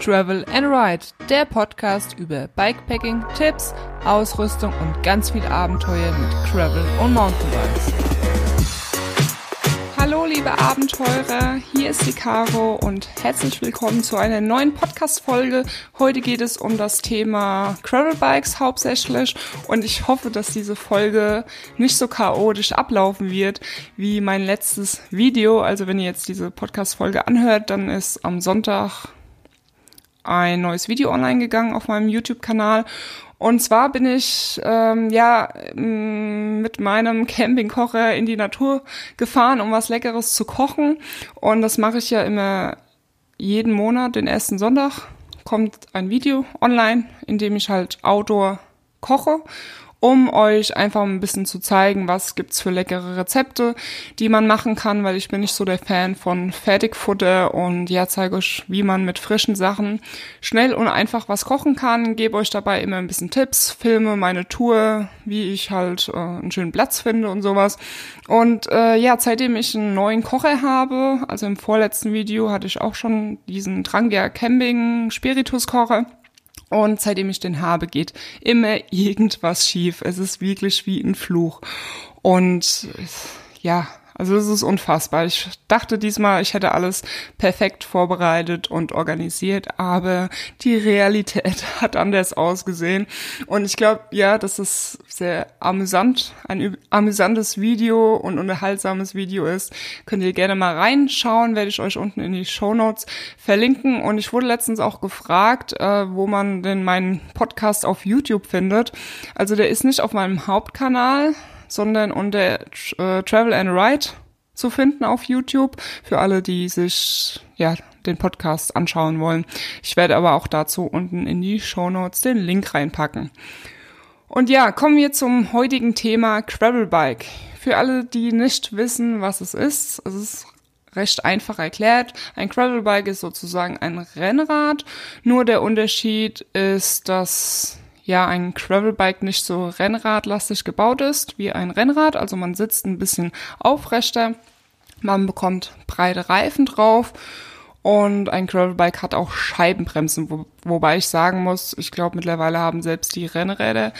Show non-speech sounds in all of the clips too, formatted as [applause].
Travel and Ride, der Podcast über Bikepacking, Tipps, Ausrüstung und ganz viel Abenteuer mit Travel und Mountainbikes. Hallo liebe Abenteurer, hier ist die Caro und herzlich willkommen zu einer neuen Podcast-Folge. Heute geht es um das Thema Gravelbikes hauptsächlich und ich hoffe, dass diese Folge nicht so chaotisch ablaufen wird wie mein letztes Video. Also wenn ihr jetzt diese Podcast-Folge anhört, dann ist am Sonntag ein neues Video online gegangen auf meinem YouTube-Kanal. Und zwar bin ich ähm, ja mit meinem Campingkocher in die Natur gefahren, um was Leckeres zu kochen. Und das mache ich ja immer jeden Monat, den ersten Sonntag, kommt ein Video online, in dem ich halt Outdoor koche um euch einfach ein bisschen zu zeigen, was gibt's für leckere Rezepte, die man machen kann, weil ich bin nicht so der Fan von Fertigfutter und ja, zeige euch, wie man mit frischen Sachen schnell und einfach was kochen kann, gebe euch dabei immer ein bisschen Tipps, filme meine Tour, wie ich halt äh, einen schönen Platz finde und sowas. Und äh, ja, seitdem ich einen neuen Kocher habe, also im vorletzten Video hatte ich auch schon diesen Drangia Camping Spiritus Kocher und seitdem ich den habe, geht immer irgendwas schief. Es ist wirklich wie ein Fluch. Und ja, also es ist unfassbar. Ich dachte diesmal, ich hätte alles perfekt vorbereitet und organisiert, aber die Realität [laughs] hat anders ausgesehen. Und ich glaube, ja, dass es sehr amüsant, ein amüsantes Video und unterhaltsames Video ist. Könnt ihr gerne mal reinschauen, werde ich euch unten in die Show Notes verlinken. Und ich wurde letztens auch gefragt, äh, wo man denn meinen Podcast auf YouTube findet. Also der ist nicht auf meinem Hauptkanal, sondern unter äh, Travel and Ride zu finden auf YouTube für alle, die sich ja den Podcast anschauen wollen. Ich werde aber auch dazu unten in die Show Notes den Link reinpacken. Und ja, kommen wir zum heutigen Thema Gravelbike. Für alle, die nicht wissen, was es ist, es ist recht einfach erklärt. Ein Gravelbike ist sozusagen ein Rennrad, nur der Unterschied ist, dass ja ein Gravelbike nicht so rennradlastig gebaut ist wie ein Rennrad. Also man sitzt ein bisschen aufrechter, man bekommt breite Reifen drauf und ein Gravelbike hat auch Scheibenbremsen, wo, wobei ich sagen muss, ich glaube mittlerweile haben selbst die Rennräder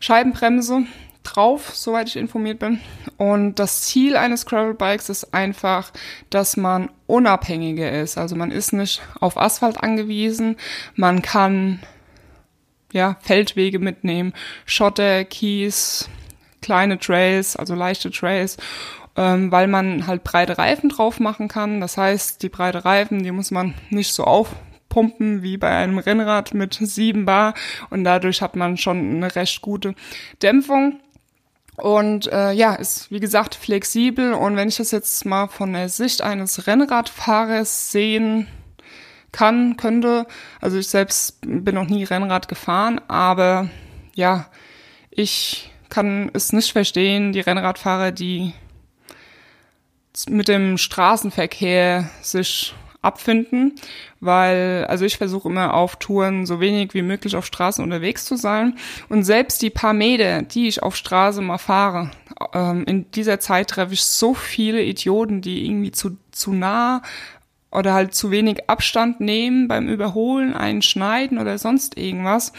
Scheibenbremse drauf, soweit ich informiert bin. Und das Ziel eines Gravelbikes ist einfach, dass man unabhängiger ist. Also man ist nicht auf Asphalt angewiesen, man kann ja, Feldwege mitnehmen, Schotter, Kies, kleine Trails, also leichte Trails, ähm, weil man halt breite Reifen drauf machen kann. Das heißt, die breite Reifen, die muss man nicht so aufpumpen wie bei einem Rennrad mit 7 Bar und dadurch hat man schon eine recht gute Dämpfung. Und äh, ja, ist wie gesagt flexibel und wenn ich das jetzt mal von der Sicht eines Rennradfahrers sehen kann, könnte. Also ich selbst bin noch nie Rennrad gefahren, aber ja, ich kann es nicht verstehen, die Rennradfahrer, die mit dem Straßenverkehr sich abfinden, weil, also ich versuche immer auf Touren so wenig wie möglich auf Straßen unterwegs zu sein. Und selbst die paar Meter, die ich auf Straße mal fahre, ähm, in dieser Zeit treffe ich so viele Idioten, die irgendwie zu, zu nah oder halt zu wenig Abstand nehmen beim Überholen, einschneiden oder sonst irgendwas.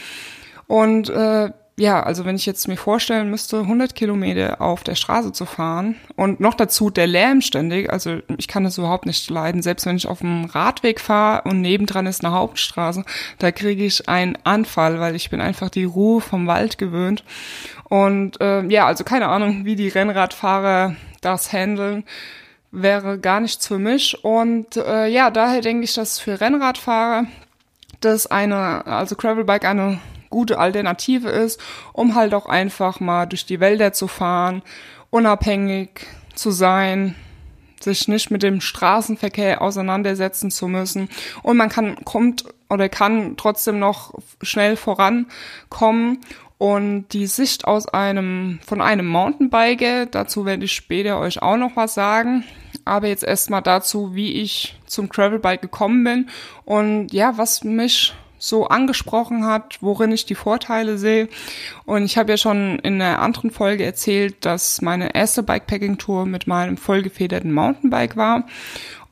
Und äh, ja, also wenn ich jetzt mir vorstellen müsste, 100 Kilometer auf der Straße zu fahren und noch dazu der Lärm ständig, also ich kann das überhaupt nicht leiden. Selbst wenn ich auf dem Radweg fahre und nebendran ist eine Hauptstraße, da kriege ich einen Anfall, weil ich bin einfach die Ruhe vom Wald gewöhnt. Und äh, ja, also keine Ahnung, wie die Rennradfahrer das handeln wäre gar nichts für mich. Und äh, ja, daher denke ich, dass für Rennradfahrer das eine, also Gravelbike eine gute Alternative ist, um halt auch einfach mal durch die Wälder zu fahren, unabhängig zu sein, sich nicht mit dem Straßenverkehr auseinandersetzen zu müssen und man kann kommt oder kann trotzdem noch schnell vorankommen und die Sicht aus einem von einem Mountainbiker, dazu werde ich später euch auch noch was sagen, aber jetzt erstmal dazu, wie ich zum Gravelbike gekommen bin und ja, was mich so angesprochen hat, worin ich die Vorteile sehe. Und ich habe ja schon in einer anderen Folge erzählt, dass meine erste Bikepacking-Tour mit meinem vollgefederten Mountainbike war.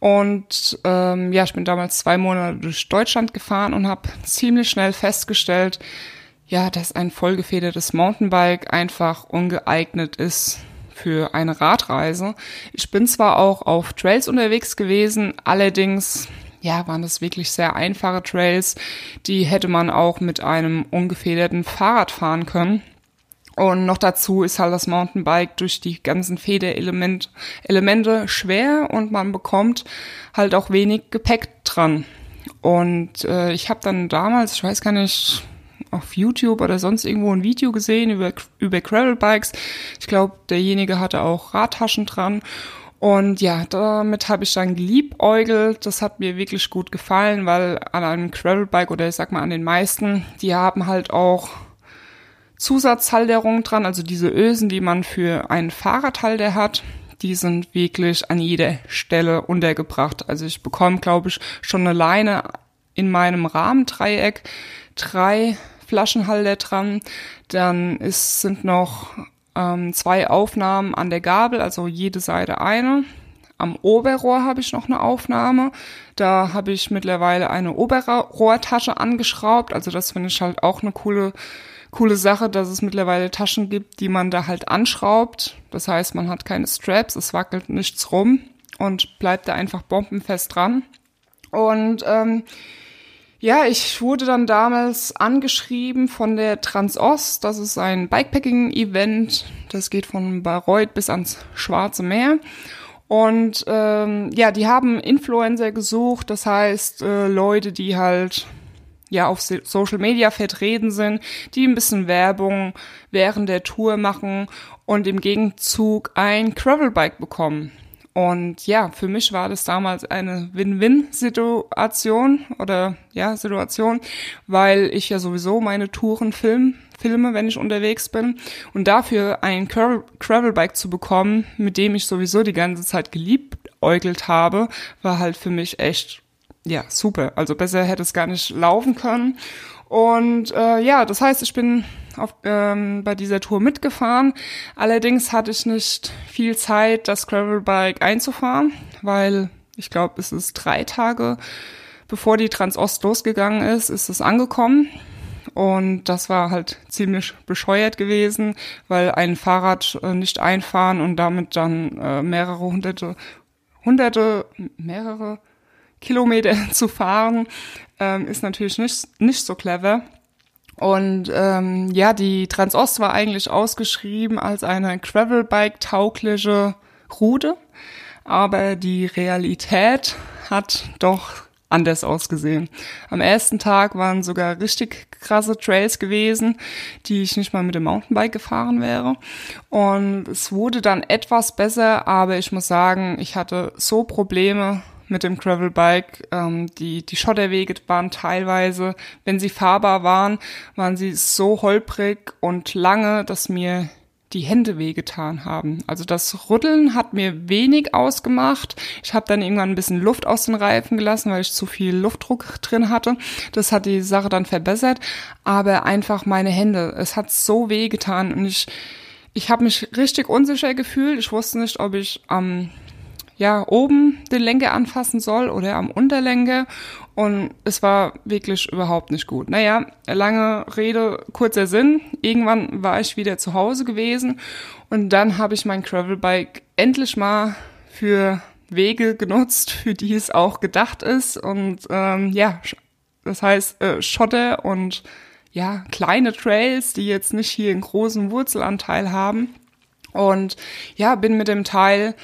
Und ähm, ja, ich bin damals zwei Monate durch Deutschland gefahren und habe ziemlich schnell festgestellt, ja, dass ein vollgefedertes Mountainbike einfach ungeeignet ist für eine Radreise. Ich bin zwar auch auf Trails unterwegs gewesen, allerdings ja, waren das wirklich sehr einfache Trails. Die hätte man auch mit einem ungefederten Fahrrad fahren können. Und noch dazu ist halt das Mountainbike durch die ganzen Federelemente Elemente schwer und man bekommt halt auch wenig Gepäck dran. Und äh, ich habe dann damals, ich weiß gar nicht, auf YouTube oder sonst irgendwo ein Video gesehen über, über Gravelbikes. Ich glaube, derjenige hatte auch Radtaschen dran. Und ja, damit habe ich dann geliebäugelt. Das hat mir wirklich gut gefallen, weil an einem Gravelbike oder ich sag mal an den meisten, die haben halt auch Zusatzhalterungen dran, also diese Ösen, die man für einen Fahrradhalter hat, die sind wirklich an jeder Stelle untergebracht. Also ich bekomme, glaube ich, schon eine Leine in meinem Rahmendreieck, drei Flaschenhalter dran, dann ist, sind noch ähm, zwei Aufnahmen an der Gabel, also jede Seite eine. Am Oberrohr habe ich noch eine Aufnahme. Da habe ich mittlerweile eine Oberrohrtasche angeschraubt. Also das finde ich halt auch eine coole, coole Sache, dass es mittlerweile Taschen gibt, die man da halt anschraubt. Das heißt, man hat keine Straps, es wackelt nichts rum und bleibt da einfach bombenfest dran. Und ähm, ja, ich wurde dann damals angeschrieben von der Transost. Das ist ein Bikepacking-Event. Das geht von Bayreuth bis ans Schwarze Meer. Und ähm, ja, die haben Influencer gesucht, das heißt äh, Leute, die halt ja auf Social Media vertreten sind, die ein bisschen Werbung während der Tour machen und im Gegenzug ein Gravelbike bekommen. Und ja, für mich war das damals eine Win-Win-Situation oder ja, Situation, weil ich ja sowieso meine Touren film, filme, wenn ich unterwegs bin. Und dafür ein Gravelbike zu bekommen, mit dem ich sowieso die ganze Zeit geliebäugelt habe, war halt für mich echt, ja, super. Also besser hätte es gar nicht laufen können. Und äh, ja, das heißt, ich bin auf, ähm, bei dieser Tour mitgefahren. Allerdings hatte ich nicht viel Zeit, das Gravelbike einzufahren, weil ich glaube, es ist drei Tage bevor die Transost losgegangen ist, ist es angekommen. Und das war halt ziemlich bescheuert gewesen, weil ein Fahrrad äh, nicht einfahren und damit dann äh, mehrere hunderte, hunderte, mehrere Kilometer [laughs] zu fahren, ähm, ist natürlich nicht, nicht so clever. Und ähm, ja, die Transost war eigentlich ausgeschrieben als eine Gravelbike-taugliche Route, aber die Realität hat doch anders ausgesehen. Am ersten Tag waren sogar richtig krasse Trails gewesen, die ich nicht mal mit dem Mountainbike gefahren wäre. Und es wurde dann etwas besser, aber ich muss sagen, ich hatte so Probleme mit dem Gravelbike. Ähm, die, die Schotterwege waren teilweise, wenn sie fahrbar waren, waren sie so holprig und lange, dass mir die Hände wehgetan haben. Also das Rütteln hat mir wenig ausgemacht. Ich habe dann irgendwann ein bisschen Luft aus den Reifen gelassen, weil ich zu viel Luftdruck drin hatte. Das hat die Sache dann verbessert. Aber einfach meine Hände, es hat so wehgetan und ich, ich habe mich richtig unsicher gefühlt. Ich wusste nicht, ob ich am ja, oben den Lenker anfassen soll oder am Unterlenker. Und es war wirklich überhaupt nicht gut. Naja, lange Rede, kurzer Sinn. Irgendwann war ich wieder zu Hause gewesen und dann habe ich mein Gravelbike endlich mal für Wege genutzt, für die es auch gedacht ist. Und ähm, ja, das heißt äh, Schotter und ja, kleine Trails, die jetzt nicht hier einen großen Wurzelanteil haben. Und ja, bin mit dem Teil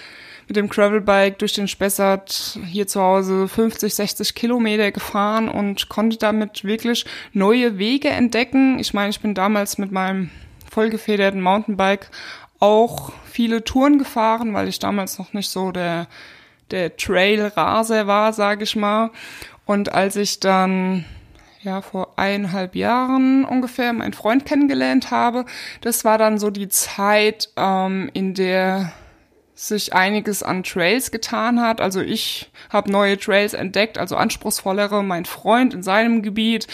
mit dem Gravelbike durch den Spessart hier zu Hause 50, 60 Kilometer gefahren und konnte damit wirklich neue Wege entdecken. Ich meine, ich bin damals mit meinem vollgefederten Mountainbike auch viele Touren gefahren, weil ich damals noch nicht so der, der Trail-Raser war, sage ich mal. Und als ich dann ja vor eineinhalb Jahren ungefähr meinen Freund kennengelernt habe, das war dann so die Zeit, ähm, in der sich einiges an Trails getan hat. Also ich habe neue Trails entdeckt, also anspruchsvollere. Mein Freund in seinem Gebiet,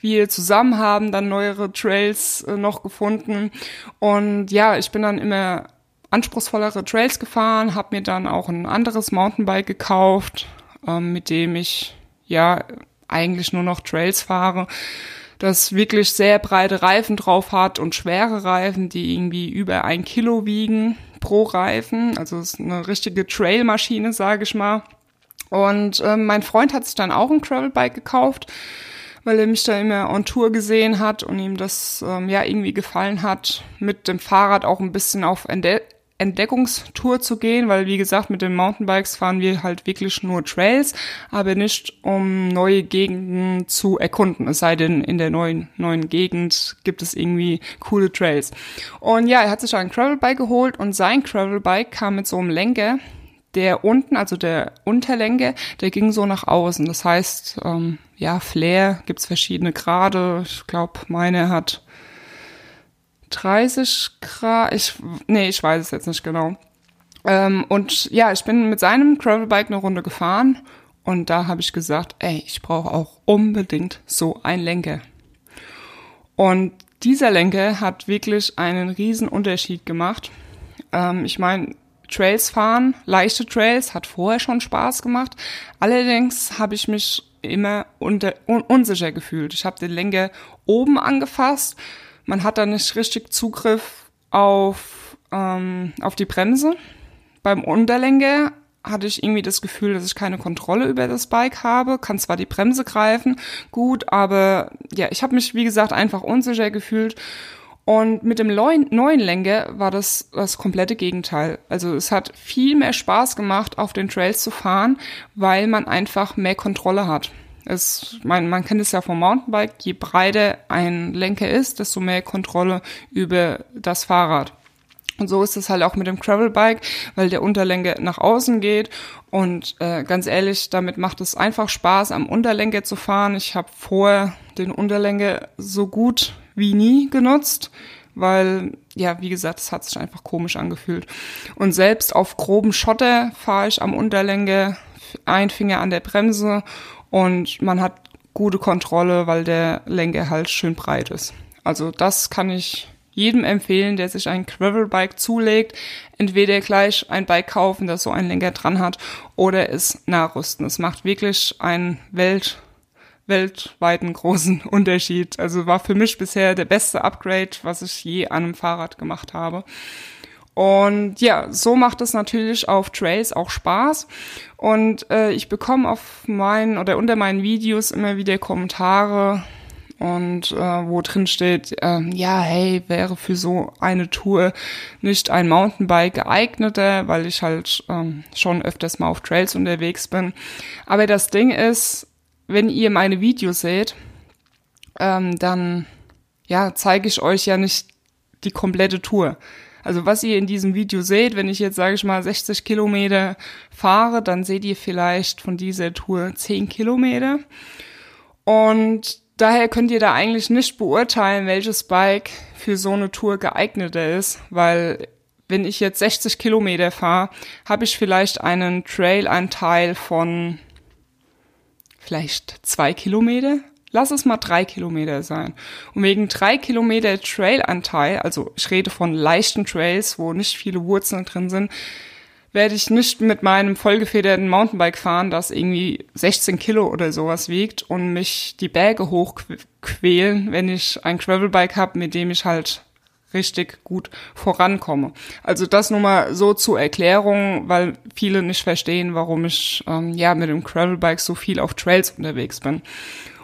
wir zusammen haben dann neuere Trails äh, noch gefunden. Und ja, ich bin dann immer anspruchsvollere Trails gefahren, habe mir dann auch ein anderes Mountainbike gekauft, ähm, mit dem ich ja eigentlich nur noch Trails fahre, das wirklich sehr breite Reifen drauf hat und schwere Reifen, die irgendwie über ein Kilo wiegen pro Reifen. Also es ist eine richtige Trailmaschine, sage ich mal. Und ähm, mein Freund hat sich dann auch ein Gravelbike gekauft, weil er mich da immer on Tour gesehen hat und ihm das ähm, ja irgendwie gefallen hat, mit dem Fahrrad auch ein bisschen auf Ende Entdeckungstour zu gehen, weil wie gesagt, mit den Mountainbikes fahren wir halt wirklich nur Trails, aber nicht um neue Gegenden zu erkunden. Es sei denn, in der neuen, neuen Gegend gibt es irgendwie coole Trails. Und ja, er hat sich ein Gravelbike geholt und sein Gravelbike kam mit so einem Lenker, der unten, also der Unterlenke, der ging so nach außen. Das heißt, ähm, ja, Flair gibt's verschiedene Grade. Ich glaube, meine hat 30 Grad. Ich, nee, ich weiß es jetzt nicht genau. Ähm, und ja, ich bin mit seinem Gravelbike eine Runde gefahren und da habe ich gesagt, ey, ich brauche auch unbedingt so ein Lenker. Und dieser Lenker hat wirklich einen riesen Unterschied gemacht. Ähm, ich meine, Trails fahren, leichte Trails, hat vorher schon Spaß gemacht. Allerdings habe ich mich immer unter, un, unsicher gefühlt. Ich habe den Lenker oben angefasst man hat da nicht richtig Zugriff auf, ähm, auf die Bremse. Beim Unterlenker hatte ich irgendwie das Gefühl, dass ich keine Kontrolle über das Bike habe, kann zwar die Bremse greifen, gut, aber ja, ich habe mich, wie gesagt, einfach unsicher gefühlt. Und mit dem neuen, Lenker war das das komplette Gegenteil. Also es hat viel mehr Spaß gemacht, auf den Trails zu fahren, weil man einfach mehr Kontrolle hat. Es, man, man kennt es ja vom Mountainbike, je breiter ein Lenker ist, desto mehr Kontrolle über das Fahrrad. Und so ist es halt auch mit dem Gravelbike, weil der Unterlenker nach außen geht. Und äh, ganz ehrlich, damit macht es einfach Spaß, am Unterlenker zu fahren. Ich habe vorher den Unterlenker so gut wie nie genutzt, weil, ja, wie gesagt, es hat sich einfach komisch angefühlt. Und selbst auf groben Schotter fahre ich am Unterlenker, ein Finger an der Bremse und man hat gute Kontrolle, weil der Lenker halt schön breit ist. Also das kann ich jedem empfehlen, der sich ein Gravelbike zulegt, entweder gleich ein Bike kaufen, das so einen Lenker dran hat, oder es nachrüsten. Es macht wirklich einen Welt, weltweiten großen [laughs] Unterschied. Also war für mich bisher der beste Upgrade, was ich je an einem Fahrrad gemacht habe. Und ja, so macht es natürlich auf Trails auch Spaß. Und äh, ich bekomme auf meinen oder unter meinen Videos immer wieder Kommentare und äh, wo drin steht, äh, ja, hey, wäre für so eine Tour nicht ein Mountainbike geeigneter, weil ich halt ähm, schon öfters mal auf Trails unterwegs bin. Aber das Ding ist, wenn ihr meine Videos seht, ähm, dann ja, zeige ich euch ja nicht die komplette Tour. Also was ihr in diesem Video seht, wenn ich jetzt, sage ich mal, 60 Kilometer fahre, dann seht ihr vielleicht von dieser Tour 10 Kilometer. Und daher könnt ihr da eigentlich nicht beurteilen, welches Bike für so eine Tour geeigneter ist, weil wenn ich jetzt 60 Kilometer fahre, habe ich vielleicht einen Trail-Anteil von vielleicht zwei Kilometer, Lass es mal drei Kilometer sein. Und wegen drei Kilometer Trailanteil, also ich rede von leichten Trails, wo nicht viele Wurzeln drin sind, werde ich nicht mit meinem vollgefederten Mountainbike fahren, das irgendwie 16 Kilo oder sowas wiegt und mich die Berge hochquälen, wenn ich ein Gravelbike habe, mit dem ich halt richtig gut vorankomme. Also das nur mal so zur Erklärung, weil viele nicht verstehen, warum ich ähm, ja mit dem Gravelbike so viel auf Trails unterwegs bin.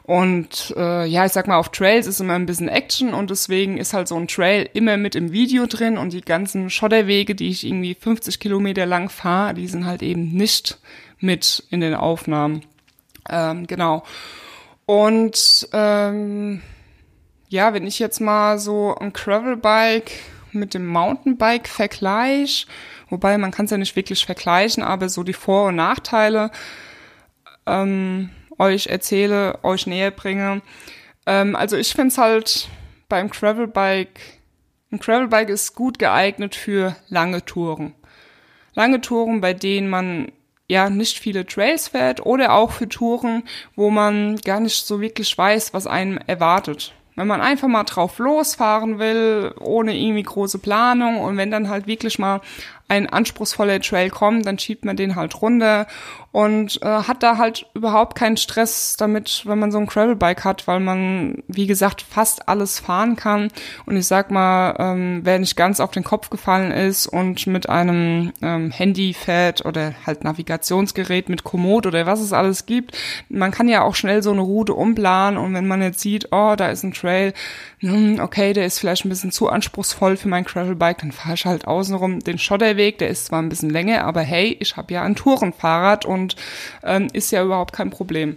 Und äh, ja, ich sag mal, auf Trails ist immer ein bisschen Action und deswegen ist halt so ein Trail immer mit im Video drin und die ganzen Schotterwege, die ich irgendwie 50 Kilometer lang fahre, die sind halt eben nicht mit in den Aufnahmen. Ähm, genau. Und ähm, ja, wenn ich jetzt mal so ein Gravelbike mit dem Mountainbike vergleiche, wobei man kann es ja nicht wirklich vergleichen, aber so die Vor- und Nachteile, ähm, euch erzähle, euch näher bringe. Ähm, also ich finde es halt beim Gravelbike, ein Gravelbike ist gut geeignet für lange Touren. Lange Touren, bei denen man ja nicht viele Trails fährt oder auch für Touren, wo man gar nicht so wirklich weiß, was einem erwartet. Wenn man einfach mal drauf losfahren will, ohne irgendwie große Planung und wenn dann halt wirklich mal ein anspruchsvoller Trail kommt, dann schiebt man den halt runter und äh, hat da halt überhaupt keinen Stress damit, wenn man so ein Gravelbike hat, weil man, wie gesagt, fast alles fahren kann. Und ich sag mal, ähm, wer nicht ganz auf den Kopf gefallen ist und mit einem ähm, Handy fährt oder halt Navigationsgerät mit Komoot oder was es alles gibt, man kann ja auch schnell so eine Route umplanen und wenn man jetzt sieht, oh, da ist ein Trail, hm, okay, der ist vielleicht ein bisschen zu anspruchsvoll für mein Gravelbike, dann fahre ich halt außenrum den Schotterweg, der ist zwar ein bisschen länger, aber hey, ich habe ja ein Tourenfahrrad und ähm, ist ja überhaupt kein Problem.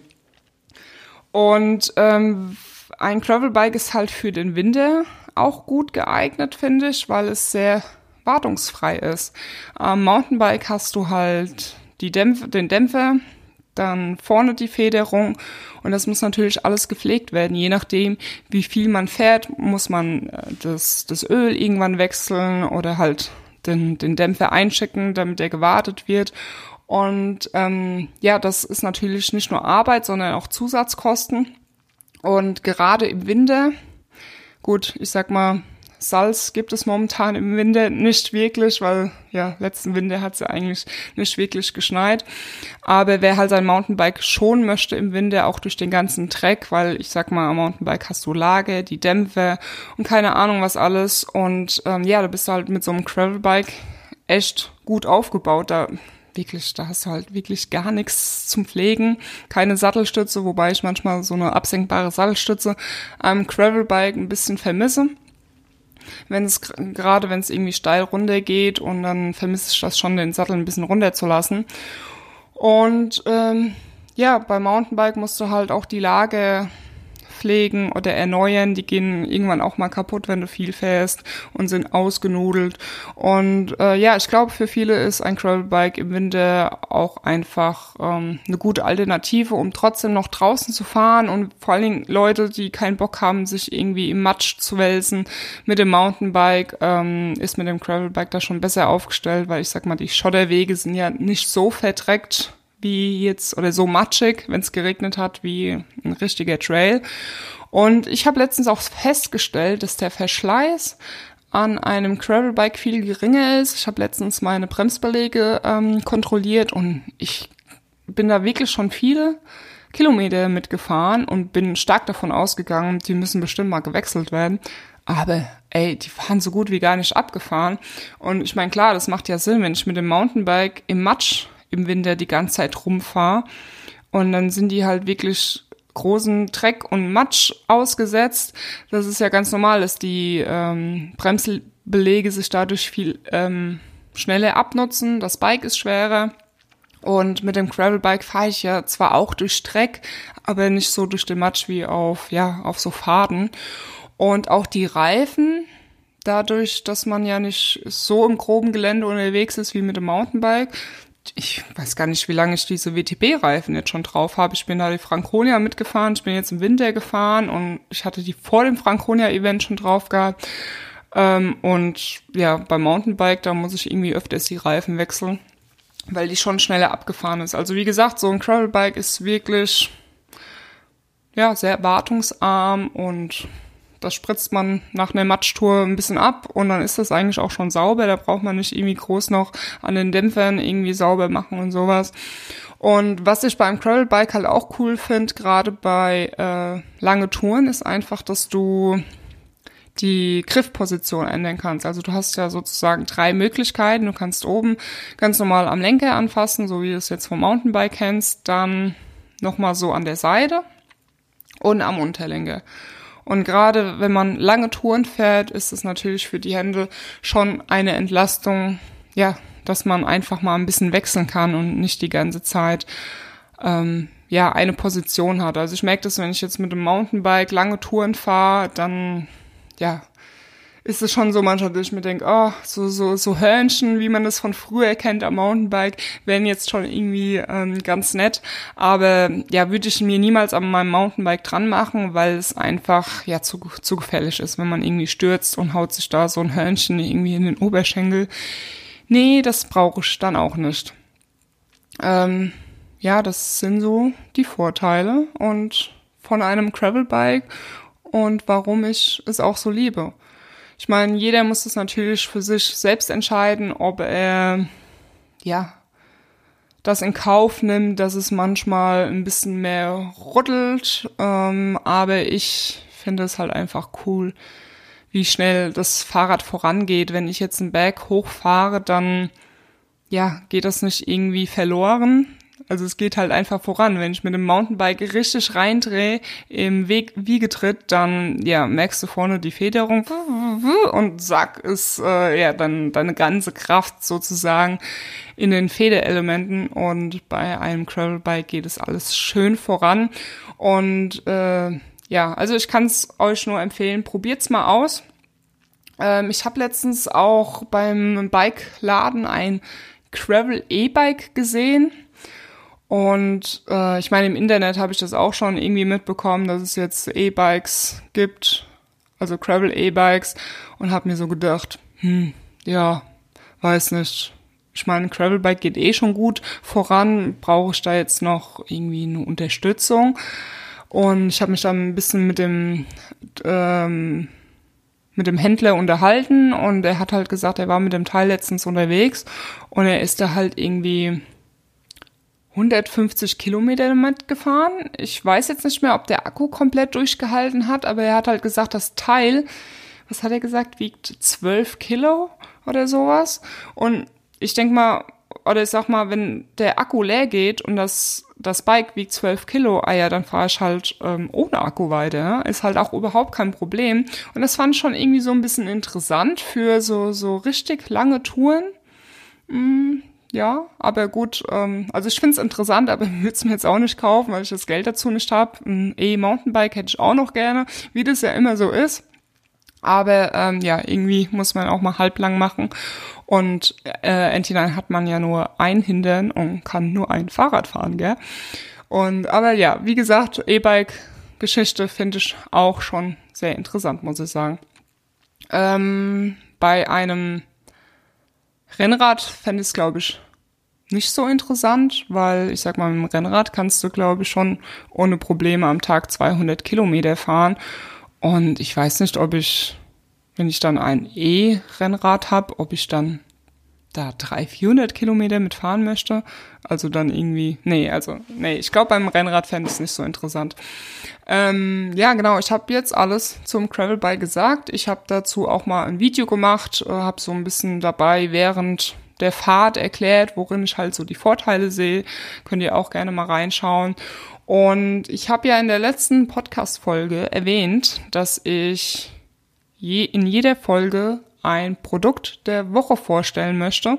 Und ähm, ein Gravelbike ist halt für den Winter auch gut geeignet, finde ich, weil es sehr wartungsfrei ist. Am Mountainbike hast du halt die Dämpf den Dämpfer, dann vorne die Federung und das muss natürlich alles gepflegt werden. Je nachdem, wie viel man fährt, muss man äh, das, das Öl irgendwann wechseln oder halt den, den Dämpfer einschicken, damit er gewartet wird. Und ähm, ja, das ist natürlich nicht nur Arbeit, sondern auch Zusatzkosten. Und gerade im Winter, gut, ich sag mal, Salz gibt es momentan im Winter nicht wirklich, weil ja, letzten Winter hat es ja eigentlich nicht wirklich geschneit. Aber wer halt sein Mountainbike schon möchte im Winter, auch durch den ganzen Dreck, weil ich sag mal, am Mountainbike hast du Lage, die Dämpfe und keine Ahnung was alles. Und ähm, ja, da bist du halt mit so einem Gravelbike echt gut aufgebaut. Da wirklich, da hast du halt wirklich gar nichts zum Pflegen. Keine Sattelstütze, wobei ich manchmal so eine absenkbare Sattelstütze am Gravelbike ein bisschen vermisse wenn es gerade wenn es irgendwie steil runter geht und dann vermisse ich das schon, den Sattel ein bisschen runter zu lassen. Und ähm, ja, beim Mountainbike musst du halt auch die Lage pflegen oder erneuern. Die gehen irgendwann auch mal kaputt, wenn du viel fährst und sind ausgenudelt. Und äh, ja, ich glaube, für viele ist ein Gravelbike im Winter auch einfach ähm, eine gute Alternative, um trotzdem noch draußen zu fahren und vor allen Dingen Leute, die keinen Bock haben, sich irgendwie im Matsch zu wälzen mit dem Mountainbike, ähm, ist mit dem Gravelbike da schon besser aufgestellt, weil ich sag mal, die Schotterwege sind ja nicht so verdreckt wie jetzt oder so matschig, wenn es geregnet hat, wie ein richtiger Trail. Und ich habe letztens auch festgestellt, dass der Verschleiß an einem Gravelbike viel geringer ist. Ich habe letztens meine Bremsbeläge ähm, kontrolliert und ich bin da wirklich schon viele Kilometer mitgefahren und bin stark davon ausgegangen, die müssen bestimmt mal gewechselt werden. Aber ey, die fahren so gut wie gar nicht abgefahren. Und ich meine, klar, das macht ja Sinn, wenn ich mit dem Mountainbike im Matsch im Winter die ganze Zeit rumfahre. Und dann sind die halt wirklich großen Dreck und Matsch ausgesetzt. Das ist ja ganz normal, dass die ähm, Bremsbelege sich dadurch viel ähm, schneller abnutzen. Das Bike ist schwerer. Und mit dem Gravelbike fahre ich ja zwar auch durch Dreck, aber nicht so durch den Matsch wie auf, ja, auf so Faden. Und auch die Reifen, dadurch, dass man ja nicht so im groben Gelände unterwegs ist wie mit dem Mountainbike, ich weiß gar nicht, wie lange ich diese WTB-Reifen jetzt schon drauf habe. Ich bin da die Franconia mitgefahren, ich bin jetzt im Winter gefahren und ich hatte die vor dem Franconia-Event schon drauf gehabt. Ähm, und ja, beim Mountainbike, da muss ich irgendwie öfters die Reifen wechseln, weil die schon schneller abgefahren ist. Also wie gesagt, so ein Gravelbike ist wirklich ja sehr wartungsarm und das spritzt man nach einer Matschtour ein bisschen ab und dann ist das eigentlich auch schon sauber. Da braucht man nicht irgendwie groß noch an den Dämpfern irgendwie sauber machen und sowas. Und was ich beim Gravelbike halt auch cool finde, gerade bei äh, lange Touren, ist einfach, dass du die Griffposition ändern kannst. Also du hast ja sozusagen drei Möglichkeiten. Du kannst oben ganz normal am Lenker anfassen, so wie du es jetzt vom Mountainbike kennst, dann nochmal so an der Seite und am Unterlenker. Und gerade wenn man lange Touren fährt, ist es natürlich für die Hände schon eine Entlastung, ja, dass man einfach mal ein bisschen wechseln kann und nicht die ganze Zeit ähm, ja eine Position hat. Also ich merke das, wenn ich jetzt mit dem Mountainbike lange Touren fahre, dann ja ist es schon so manchmal, dass ich mir denke, oh, so, so, so Hörnchen, wie man das von früher kennt am Mountainbike, wären jetzt schon irgendwie ähm, ganz nett. Aber ja, würde ich mir niemals an meinem Mountainbike dran machen, weil es einfach ja zu, zu gefährlich ist, wenn man irgendwie stürzt und haut sich da so ein Hörnchen irgendwie in den Oberschenkel. Nee, das brauche ich dann auch nicht. Ähm, ja, das sind so die Vorteile und von einem Gravelbike und warum ich es auch so liebe. Ich meine, jeder muss es natürlich für sich selbst entscheiden, ob er ja das in Kauf nimmt, dass es manchmal ein bisschen mehr rüttelt. Ähm, aber ich finde es halt einfach cool, wie schnell das Fahrrad vorangeht. Wenn ich jetzt einen Berg hochfahre, dann ja, geht das nicht irgendwie verloren. Also es geht halt einfach voran. Wenn ich mit dem Mountainbike richtig reindrehe im Weg Wiegetritt, dann ja merkst du vorne die Federung und zack ist äh, ja dann deine ganze Kraft sozusagen in den Federelementen und bei einem Gravelbike geht es alles schön voran und äh, ja, also ich kann es euch nur empfehlen, probiert's mal aus. Ähm, ich habe letztens auch beim Bike-Laden ein Gravel E-Bike gesehen. Und äh, ich meine, im Internet habe ich das auch schon irgendwie mitbekommen, dass es jetzt E-Bikes gibt, also Gravel E-Bikes, und habe mir so gedacht, hm, ja, weiß nicht. Ich meine, Gravelbike geht eh schon gut voran, brauche ich da jetzt noch irgendwie eine Unterstützung. Und ich habe mich dann ein bisschen mit dem ähm, mit dem Händler unterhalten und er hat halt gesagt, er war mit dem Teil letztens unterwegs und er ist da halt irgendwie 150 Kilometer damit gefahren. Ich weiß jetzt nicht mehr, ob der Akku komplett durchgehalten hat, aber er hat halt gesagt, das Teil, was hat er gesagt, wiegt 12 Kilo oder sowas. Und ich denke mal, oder ich sag mal, wenn der Akku leer geht und das das Bike wiegt 12 Kilo, ah ja, dann fahre ich halt ähm, ohne Akku weiter. Ist halt auch überhaupt kein Problem. Und das fand ich schon irgendwie so ein bisschen interessant für so, so richtig lange Touren. Mm, ja, aber gut, ähm, also ich finde es interessant, aber [laughs] würde es mir jetzt auch nicht kaufen, weil ich das Geld dazu nicht habe. Ein E-Mountainbike hätte ich auch noch gerne, wie das ja immer so ist. Aber ähm, ja, irgendwie muss man auch mal halblang machen. Und äh, NT9 hat man ja nur ein Hindern und kann nur ein Fahrrad fahren, gell? Und aber ja, wie gesagt, E-Bike-Geschichte finde ich auch schon sehr interessant, muss ich sagen. Ähm, bei einem Rennrad fände ich es, glaube ich, nicht so interessant, weil ich sag mal, mit dem Rennrad kannst du, glaube ich, schon ohne Probleme am Tag 200 Kilometer fahren. Und ich weiß nicht, ob ich wenn ich dann ein E-Rennrad habe, ob ich dann da 300, 400 Kilometer mitfahren möchte. Also dann irgendwie, nee, also, nee, ich glaube, beim Rennrad fände ich es nicht so interessant. Ähm, ja, genau, ich habe jetzt alles zum Gravelbike gesagt. Ich habe dazu auch mal ein Video gemacht, äh, habe so ein bisschen dabei während der Fahrt erklärt, worin ich halt so die Vorteile sehe. Könnt ihr auch gerne mal reinschauen. Und ich habe ja in der letzten Podcast-Folge erwähnt, dass ich je, in jeder Folge ein Produkt der Woche vorstellen möchte,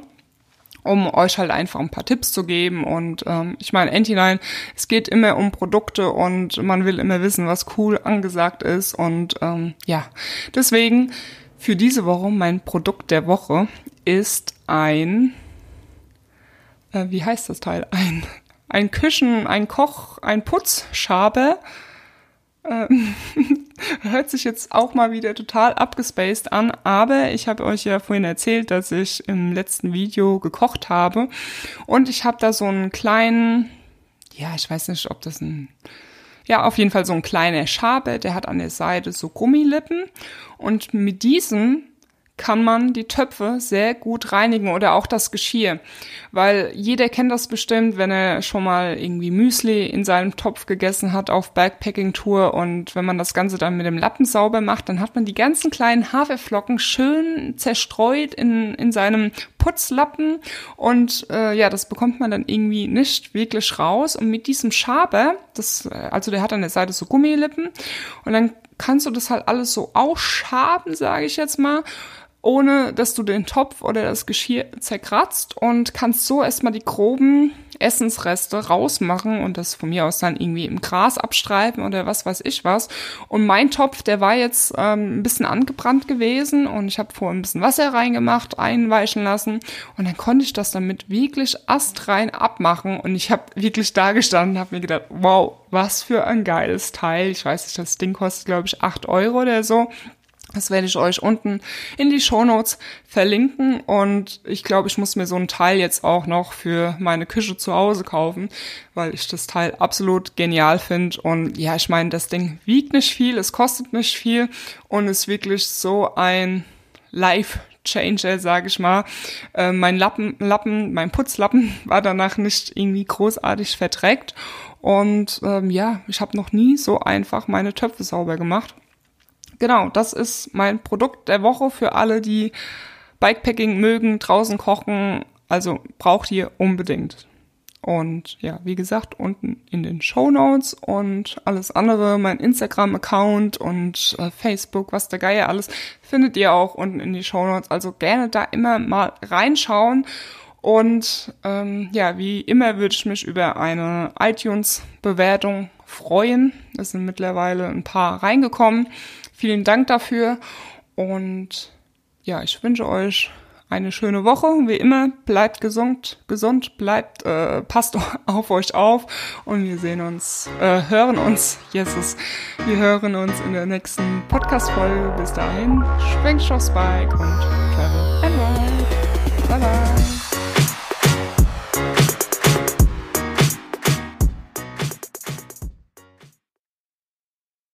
um euch halt einfach ein paar Tipps zu geben. Und ähm, ich meine, Anti-Line, es geht immer um Produkte und man will immer wissen, was cool angesagt ist. Und ähm, ja, deswegen für diese Woche mein Produkt der Woche ist ein, äh, wie heißt das Teil? [laughs] Ein, ein Küchen, ein Koch, ein Putzschabe ähm, [laughs] hört sich jetzt auch mal wieder total abgespaced an, aber ich habe euch ja vorhin erzählt, dass ich im letzten Video gekocht habe und ich habe da so einen kleinen, ja, ich weiß nicht, ob das ein, ja, auf jeden Fall so ein kleiner Schabe, der hat an der Seite so Gummilippen. Und mit diesem kann man die Töpfe sehr gut reinigen oder auch das Geschirr. Weil jeder kennt das bestimmt, wenn er schon mal irgendwie Müsli in seinem Topf gegessen hat auf Backpacking-Tour und wenn man das Ganze dann mit dem Lappen sauber macht, dann hat man die ganzen kleinen Haferflocken schön zerstreut in, in seinem Putzlappen und äh, ja, das bekommt man dann irgendwie nicht wirklich raus. Und mit diesem Schaber, das, also der hat an der Seite so Gummilippen und dann kannst du das halt alles so ausschaben, sage ich jetzt mal ohne dass du den Topf oder das Geschirr zerkratzt und kannst so erstmal die groben Essensreste rausmachen und das von mir aus dann irgendwie im Gras abstreifen oder was weiß ich was. Und mein Topf, der war jetzt ähm, ein bisschen angebrannt gewesen und ich habe vorher ein bisschen Wasser reingemacht, einweichen lassen und dann konnte ich das damit wirklich astrein abmachen und ich habe wirklich da gestanden habe mir gedacht, wow, was für ein geiles Teil. Ich weiß nicht, das Ding kostet glaube ich acht Euro oder so. Das werde ich euch unten in die Show Notes verlinken und ich glaube, ich muss mir so ein Teil jetzt auch noch für meine Küche zu Hause kaufen, weil ich das Teil absolut genial finde und ja, ich meine, das Ding wiegt nicht viel, es kostet nicht viel und ist wirklich so ein Life Changer, sage ich mal. Äh, mein Lappen, Lappen, mein Putzlappen [laughs] war danach nicht irgendwie großartig verdreckt und ähm, ja, ich habe noch nie so einfach meine Töpfe sauber gemacht. Genau, das ist mein Produkt der Woche für alle, die Bikepacking mögen, draußen kochen. Also braucht ihr unbedingt. Und ja, wie gesagt, unten in den Show Notes und alles andere, mein Instagram-Account und äh, Facebook, was der Geier alles, findet ihr auch unten in die Show Notes. Also gerne da immer mal reinschauen. Und ähm, ja, wie immer würde ich mich über eine iTunes-Bewertung freuen. Es sind mittlerweile ein paar reingekommen. Vielen Dank dafür und ja, ich wünsche euch eine schöne Woche. Wie immer, bleibt gesund, gesund, bleibt, äh, passt [laughs] auf euch auf und wir sehen uns, äh, hören uns, Jesus, wir hören uns in der nächsten Podcast-Folge. Bis dahin, schwenkt aufs Bike und